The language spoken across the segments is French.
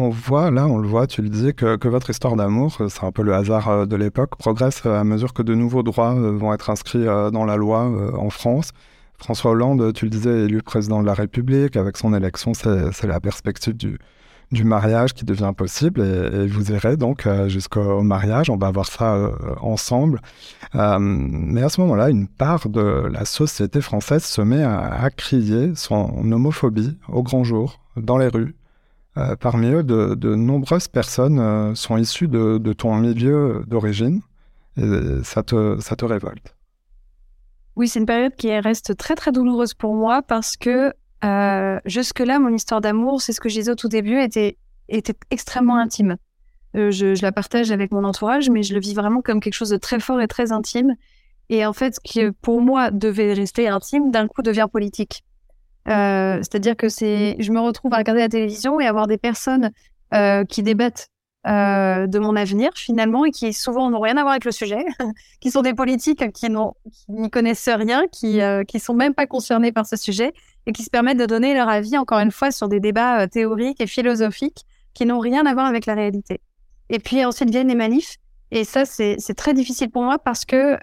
on voit, là, on le voit, tu le dis, que, votre histoire d'amour, c'est un peu le hasard de l'époque, progresse à mesure que de nouveaux droits vont être inscrits dans la loi en France. François Hollande, tu le disais, élu président de la République. Avec son élection, c'est la perspective du, mariage qui devient possible et, vous irez donc euh, jusqu'au mariage. On va voir ça euh, ensemble. Euh, mais à ce moment-là, une part de la société française se met à, crier son homophobie au grand jour, dans les rues. Parmi eux, de, nombreuses personnes sont issues de, ton milieu d'origine et ça te, ça te révolte. Oui, c'est une période qui reste très très douloureuse pour moi parce que euh, jusque-là, mon histoire d'amour, c'est ce que je disais au tout début, était, était extrêmement intime. Euh, je, la partage avec mon entourage, mais je le vis vraiment comme quelque chose de très fort et très intime. Et en fait, ce qui pour moi devait rester intime, d'un coup devient politique. Euh, C'est-à-dire que c'est, je me retrouve à regarder la télévision et à voir des personnes euh, qui débattent euh, de mon avenir finalement et qui souvent n'ont rien à voir avec le sujet, qui sont des politiques qui n'y connaissent rien, qui euh, qui sont même pas concernés par ce sujet et qui se permettent de donner leur avis encore une fois sur des débats euh, théoriques et philosophiques qui n'ont rien à voir avec la réalité. Et puis ensuite viennent les manifs et ça c'est très difficile pour moi parce que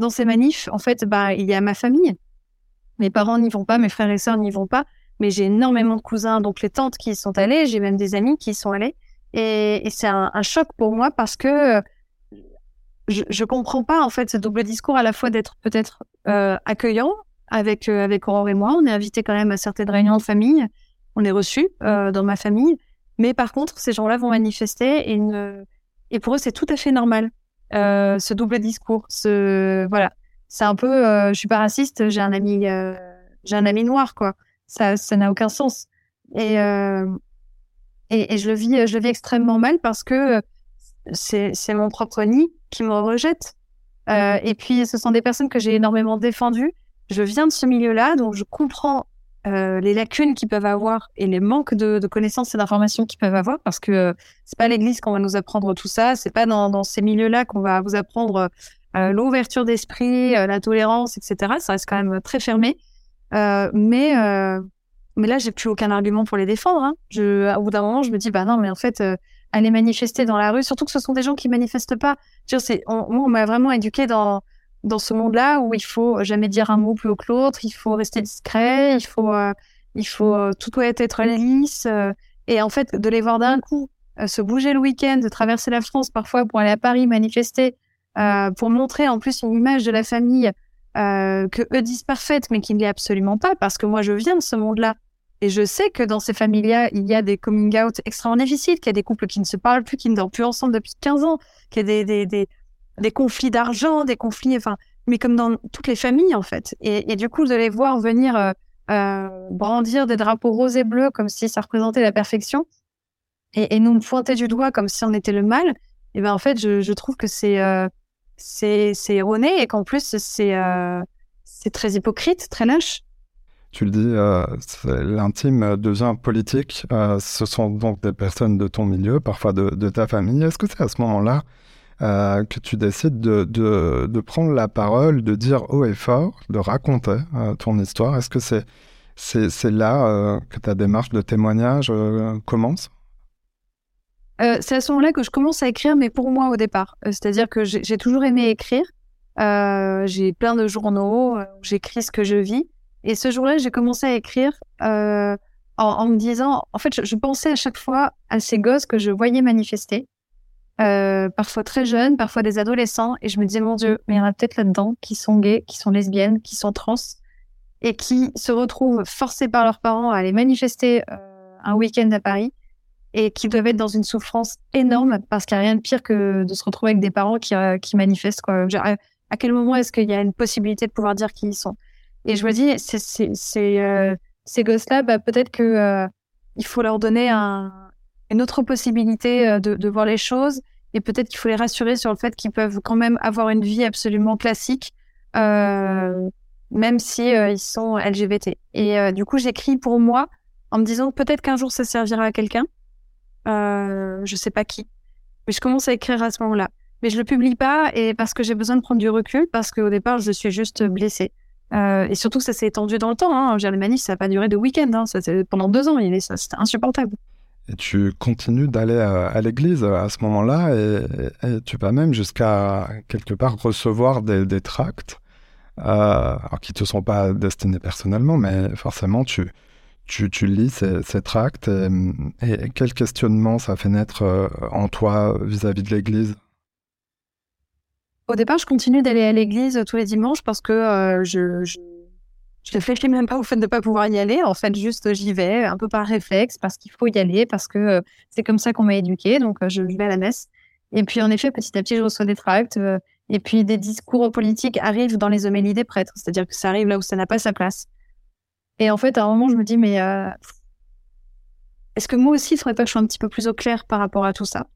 dans ces manifs en fait bah il y a ma famille, mes parents n'y vont pas, mes frères et sœurs n'y vont pas, mais j'ai énormément de cousins donc les tantes qui y sont allées, j'ai même des amis qui y sont allés et, et c'est un, choc pour moi parce que je, je comprends pas en fait ce double discours à la fois d'être peut-être euh, accueillant avec euh, avec Aurore et moi. On est invité quand même à certaines réunions de famille. On est reçus euh, dans ma famille, mais par contre ces gens-là vont manifester et et pour eux c'est tout à fait normal euh, ce double discours. Ce voilà, c'est un peu je suis pas raciste. J'ai un ami j'ai un ami noir quoi. Ça ça n'a aucun sens. Et et, et, je le vis, je le vis extrêmement mal parce que c'est, c'est mon propre nid qui me rejette. Euh, et puis, ce sont des personnes que j'ai énormément défendues. Je viens de ce milieu-là, donc je comprends euh, les lacunes qu'ils peuvent avoir et les manques de, de connaissances et d'informations qu'ils peuvent avoir parce que euh, c'est pas l'Église qu'on va nous apprendre tout ça. C'est pas dans, dans ces milieux-là qu'on va vous apprendre euh, l'ouverture d'esprit, euh, la tolérance, etc. Ça reste quand même très fermé. mais mais là, j'ai plus aucun argument pour les défendre. Hein. Je, au bout d'un moment, je me dis, bah non, mais en fait, euh, aller manifester dans la rue, surtout que ce sont des gens qui manifestent pas. C'est, on, on m'a vraiment éduqué dans dans ce monde-là où il faut jamais dire un mot plus haut que l'autre, il faut rester discret, il faut euh, il faut euh, tout doit être lisse. Euh, et en fait, de les voir d'un coup se bouger le week-end, de traverser la France parfois pour aller à Paris manifester, pour montrer en plus une image de la famille que eux disent parfaite, mais qui ne l'est absolument pas, parce que moi je viens de ce monde-là. Et je sais que dans ces familles-là, il y a des coming out extrêmement difficiles, qu'il y a des couples qui ne se parlent plus, qui ne dorment plus ensemble depuis 15 ans, qu'il y a des, des, des, des conflits d'argent, des conflits, enfin, mais comme dans toutes les familles, en fait. Et, et du coup, de les voir venir euh, euh, brandir des drapeaux roses et bleus comme si ça représentait la perfection et, nous pointer du doigt comme si on était le mal, et ben en fait, je, je trouve que c'est euh, c'est erroné et qu'en plus, c'est euh, très hypocrite, très lâche. Tu le dis, euh, l'intime devient politique. Euh, ce sont donc des personnes de ton milieu, parfois de, de ta famille. Est-ce que c'est à ce moment-là euh, que tu décides de, de, de, prendre la parole, de dire haut et fort, de raconter ton histoire? Est-ce que c'est c'est là que ta démarche de témoignage euh, C'est à ce moment-là que je commence à écrire, mais pour moi au départ. C'est-à-dire que j'ai toujours aimé écrire. j'ai plein de journaux, j'écris ce que je vis. Et ce jour-là, j'ai commencé à écrire euh, en, en, me disant, en fait, je, je, pensais à chaque fois à ces gosses que je voyais manifester, euh, parfois très jeunes, parfois des adolescents, et je me disais, mon Dieu, mais il y en a peut-être là-dedans qui sont gays, qui sont lesbiennes, qui sont trans, et qui se retrouvent forcés par leurs parents à aller manifester euh, un week-end à Paris, et qui doivent être dans une souffrance énorme, parce qu'il n'y a rien de pire que de se retrouver avec des parents qui, euh, qui manifestent. Quoi. à quel moment est-ce qu'il y a une possibilité de pouvoir dire qui ils sont? Et je me dis, c'est, c'est, c'est euh, ces gosses-là, bah, peut-être que euh, il faut leur donner un, une autre possibilité euh, de, de, voir les choses, et peut-être qu'il faut les rassurer sur le fait qu'ils peuvent quand même avoir une vie absolument classique, euh, même si euh, ils sont LGBT. Et du coup, j'écris pour moi en me disant peut-être qu'un jour ça servira à quelqu'un. Euh, je sais pas qui, mais je commence à écrire à ce moment-là. Mais je le publie pas et parce que j'ai besoin de prendre du recul parce qu'au départ je suis juste blessée. Euh, et surtout, ça s'est étendu dans le temps. Hein. Les manifs, ça n'a pas duré de week-end. Hein. Ça, pendant deux ans, c'était insupportable. et tu continues d'aller à, l'église à ce moment-là et, tu vas même jusqu'à quelque part recevoir des, tracts euh, qui ne te sont pas destinés personnellement, mais forcément tu, tu, lis ces, tracts et, quel questionnement ça fait naître euh, en toi vis-à-vis de l'église? Au départ, je continue d'aller à l'église tous les dimanches parce que euh, je je réfléchis même pas au fait de ne pas pouvoir y aller. En fait, juste j'y vais un peu par réflexe parce qu'il faut y aller, parce que euh, c'est comme ça qu'on m'a éduqué. Donc, euh, je vais à la messe. Et puis, en effet, petit à petit, je reçois des tracts. Euh, et puis, des discours politiques arrivent dans les homélies des prêtres. C'est-à-dire que ça arrive là où ça n'a pas sa place. Et en fait, à un moment, je me dis, mais est-ce que moi aussi, il faudrait pas que je sois un petit peu plus au clair par rapport à tout ça?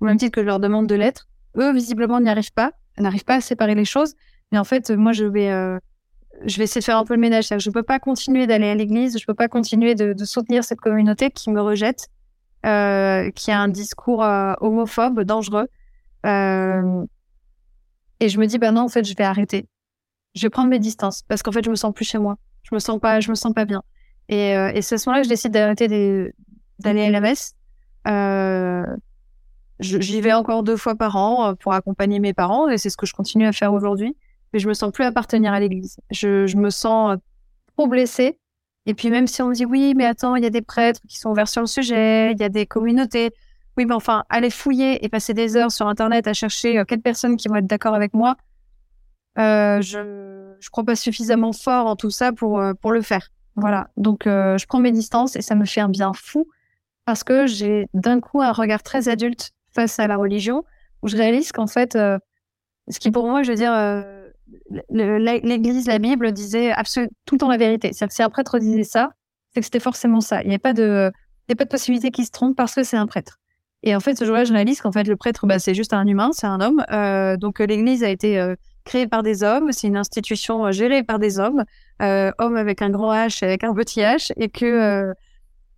Au même titre que je leur demande de l'être. Eux, visiblement, n'y arrivent pas. N'arrivent pas à séparer les choses. Mais en fait, moi, je vais je vais essayer de faire un peu le ménage. Je ne peux pas continuer d'aller à l'église, je ne peux pas continuer de, soutenir cette communauté qui me rejette, euh, qui a un discours euh, homophobe, dangereux. Euh, et je me dis, bah non, en fait, je vais arrêter. Je vais prendre mes distances parce qu'en fait, je me sens plus chez moi. Je me sens pas, je me sens pas bien. Et, et c'est à ce moment-là je décide d'arrêter d'aller à la messe. J'y vais encore deux fois par an pour accompagner mes parents et c'est ce que je continue à faire aujourd'hui mais je me sens plus appartenir à l'Église. Je, me sens euh, trop blessée. Et puis même si on me dit oui, mais attends, il y a des prêtres qui sont ouverts sur le sujet, il y a des communautés. Oui, mais enfin, aller fouiller et passer des heures sur Internet à chercher euh, quelles personnes qui vont être d'accord avec moi, euh, je ne crois pas suffisamment fort en tout ça pour, euh, pour le faire. Voilà. Donc, je prends mes distances et ça me fait un bien fou parce que j'ai d'un coup un regard très adulte face à la religion où je réalise qu'en fait, ce qui pour moi, je veux dire, l'Église, la Bible disait tout le temps la vérité. C'est-à-dire que si un prêtre disait ça, c'est que c'était forcément ça. Il n'y a pas de, il a pas de possibilité qu'il se trompe parce que c'est un prêtre. Et en fait, ce jour-là, je réalise qu'en fait, le prêtre, bah, c'est juste un humain, c'est un homme. Euh, donc, l'Église a été euh, créée par des hommes. C'est une institution euh, gérée par des hommes, euh, hommes avec un grand H, avec un petit H, et que euh,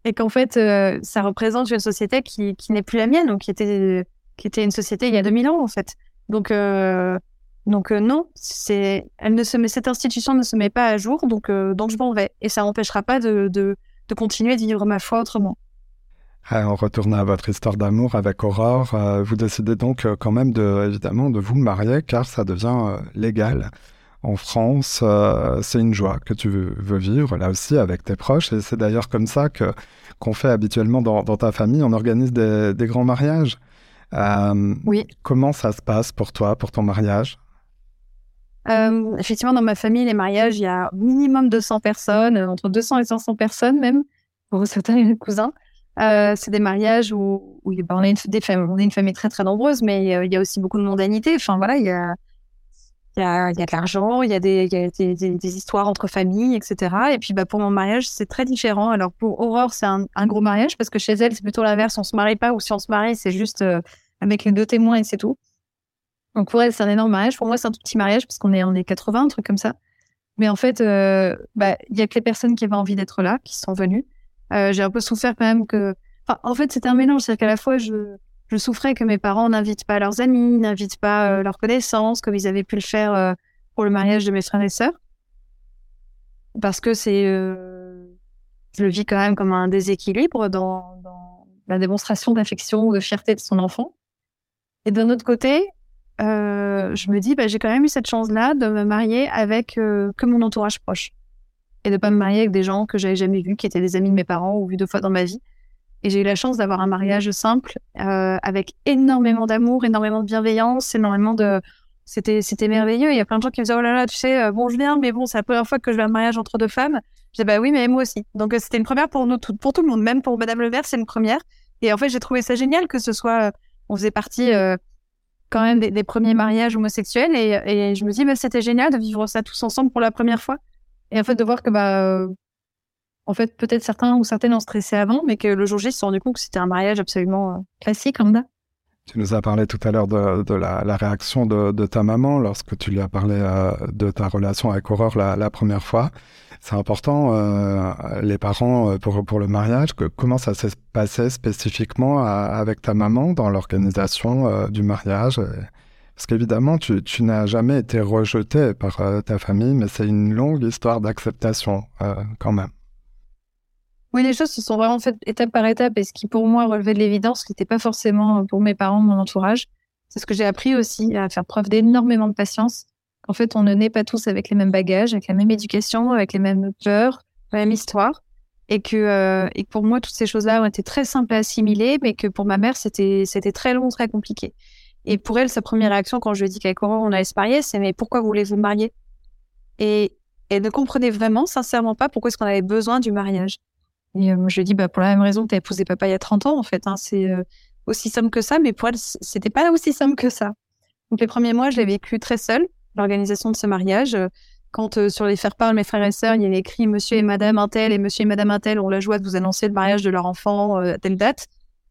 et qu'en fait, ça représente une société qui, qui n'est plus la mienne, donc qui était qui était une société il y a 2000 ans en fait. Donc donc euh, non, c'est, elle ne se met, cette institution ne se met pas à jour, donc donc je m'en vais et ça n'empêchera pas de, de, de, continuer de vivre ma foi autrement. Ah, on retourne à votre histoire d'amour avec Aurore. Euh, vous décidez donc quand même de évidemment de vous marier car ça devient légal en France. c'est une joie que tu veux, vivre là aussi avec tes proches et c'est d'ailleurs comme ça que qu'on fait habituellement dans, dans, ta famille. On organise des, des grands mariages. oui. Comment ça se passe pour toi, pour ton mariage? Euh, effectivement, dans ma famille, les mariages, il y a minimum 200 personnes, euh, entre 200 et 500 personnes même, pour certains cousins. Euh, c'est des mariages où, ben, on, est une, des on est une famille très très nombreuse, mais euh, il y a aussi beaucoup de mondanité. Enfin voilà, il y a, y a, y a de l'argent, il y a, des, y a des, histoires entre familles, etc. Et puis bah, pour mon mariage, c'est très différent. Alors pour Aurore, c'est un, gros mariage parce que chez elle, c'est plutôt l'inverse. On se marie pas ou si on se marie, c'est juste avec les deux témoins et c'est tout. Donc pour elle, c'est un énorme mariage. Pour moi, c'est un tout petit mariage parce qu'on est, on est 80, un truc comme ça. Mais en fait, euh, bah, il y a que les personnes qui avaient envie d'être là, qui sont venues. Euh, j'ai un peu souffert quand même que. En fait, c'était un mélange. C'est-à-dire qu'à la fois, je, souffrais que mes parents n'invitent pas leurs amis, n'invitent pas euh, leurs connaissances, comme ils avaient pu le faire euh, pour le mariage de mes frères et sœurs. Parce que c'est. Je le vis quand même comme un déséquilibre dans, la démonstration d'affection ou de fierté de son enfant. Et d'un autre côté, je me dis, bah, j'ai quand même eu cette chance-là de me marier avec que mon entourage proche et de pas me marier avec des gens que j'avais jamais vus, qui étaient des amis de mes parents ou vus deux fois dans ma vie. Et j'ai eu la chance d'avoir un mariage simple euh, avec énormément d'amour, énormément de bienveillance, énormément de c'était c'était merveilleux. Il y a plein de gens qui me disaient oh là là, tu sais, bon je viens, mais bon c'est la première fois que je vais à un mariage entre deux femmes. Je dis bah oui, mais moi aussi. Donc c'était une première pour nous, pour tout le monde, même pour Madame Le Maire, c'est une première. Et en fait j'ai trouvé ça génial que ce soit, on faisait partie quand même des, premiers mariages homosexuels et, et je me dis, bah, c'était génial de vivre ça tous ensemble pour la première fois. Et en fait, de voir que, bah, euh, en fait, peut-être certains ou certaines ont stressé avant, mais que le jour J, ils se sont rendu compte que c'était un mariage absolument euh, classique, ça. Tu nous as parlé tout à l'heure de, la, réaction de, ta maman lorsque tu lui as parlé euh, de ta relation avec Aurore la, première fois. C'est important, les parents, pour, pour le mariage, comment ça s'est passé spécifiquement avec ta maman dans l'organisation du mariage Parce qu'évidemment, tu, n'as jamais été rejeté par ta famille, mais c'est une longue histoire d'acceptation quand même. Oui, les choses se sont vraiment faites étape par étape et ce qui pour moi relevait de l'évidence, ce qui n'était pas forcément pour mes parents, mon entourage. C'est ce que j'ai appris aussi, à faire preuve d'énormément de patience. Qu'en fait, on ne naît pas tous avec les mêmes bagages, avec la même éducation, avec les mêmes peurs, la même histoire. Et que, euh, pour moi, toutes ces choses-là ont été très simples à assimiler, mais que pour ma mère, c'était très long, très compliqué. Et pour elle, sa première réaction quand je lui ai dit qu'avec Aurore, on allait se marier, c'est mais pourquoi voulez-vous marier? Et elle ne comprenait vraiment, sincèrement pas, pourquoi est-ce qu'on avait besoin du mariage. Et euh, je lui ai dit, bah, pour la même raison que tu as épousé papa il y a 30 ans, en fait. Hein, c'est euh, aussi simple que ça, mais pour elle, c'était pas aussi simple que ça. Donc les premiers mois, je l'ai vécu très seule, l'organisation de ce mariage. Quand euh, sur les faire-part de mes frères et sœurs, il y avait écrit Monsieur et Madame Intel et Monsieur et Madame Intel ont la joie de vous annoncer le mariage de leur enfant à telle date.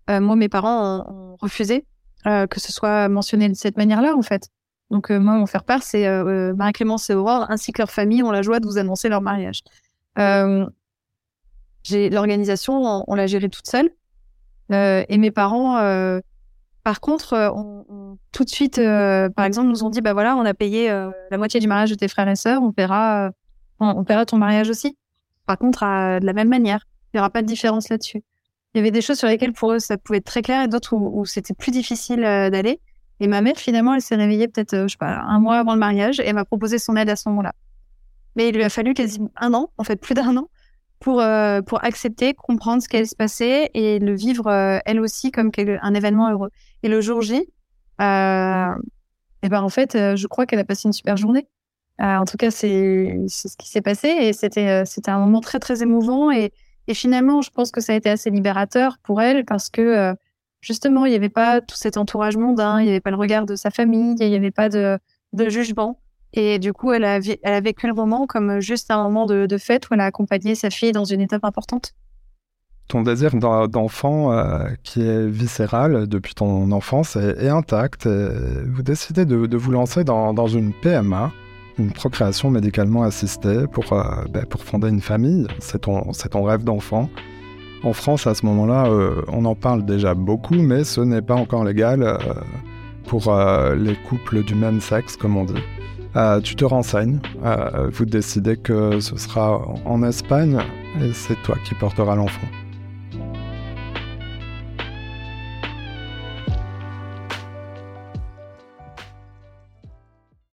moi, mes parents ont, refusé que ce soit mentionné de cette manière-là, en fait. Donc moi, mon faire-part, c'est Marie-Clémence et Aurore, ainsi que leur famille ont la joie de vous annoncer leur mariage. j'ai l'organisation, on, l'a gérée toute seule. Euh, et mes parents, euh, par contre, euh, on, tout de suite, par exemple, nous ont dit, bah voilà, on a payé la moitié du mariage de tes frères et sœurs, on paiera, on, paiera ton mariage aussi. Par contre, de la même manière, il n'y aura pas de différence là-dessus. Il y avait des choses sur lesquelles pour eux ça pouvait être très clair et d'autres où, c'était plus difficile d'aller. Et ma mère, finalement, elle s'est réveillée peut-être, je sais pas, un mois avant le mariage et m'a proposé son aide à ce moment-là. Mais il lui a fallu quasiment un an, en fait plus d'un an, pour, euh, pour accepter, comprendre ce allait se passer et le vivre euh, elle aussi comme un événement heureux. Et le jour J, euh, et ben en fait, euh, je crois qu'elle a passé une super journée. en tout cas, c'est ce qui s'est passé et c'était c'était un moment très très émouvant et, et finalement, je pense que ça a été assez libérateur pour elle parce que justement, il n'y avait pas tout cet entourage mondain, il n'y avait pas le regard de sa famille, il n'y avait pas de, jugement. Et du coup, elle a, elle a vécu le moment comme juste un moment de, fête où elle a accompagné sa fille dans une étape importante. Ton désir d'enfant euh, qui est viscéral depuis ton enfance est, intact. vous décidez de, vous lancer dans, une PMA, une procréation médicalement assistée pour, euh, ben, pour fonder une famille. C'est ton, rêve d'enfant. En France, à ce moment-là, euh, on en parle déjà beaucoup, mais ce n'est pas encore légal pour les couples du même sexe, comme on dit. Euh, tu te renseignes, euh, vous décidez que ce sera en Espagne et c'est toi qui porteras l'enfant.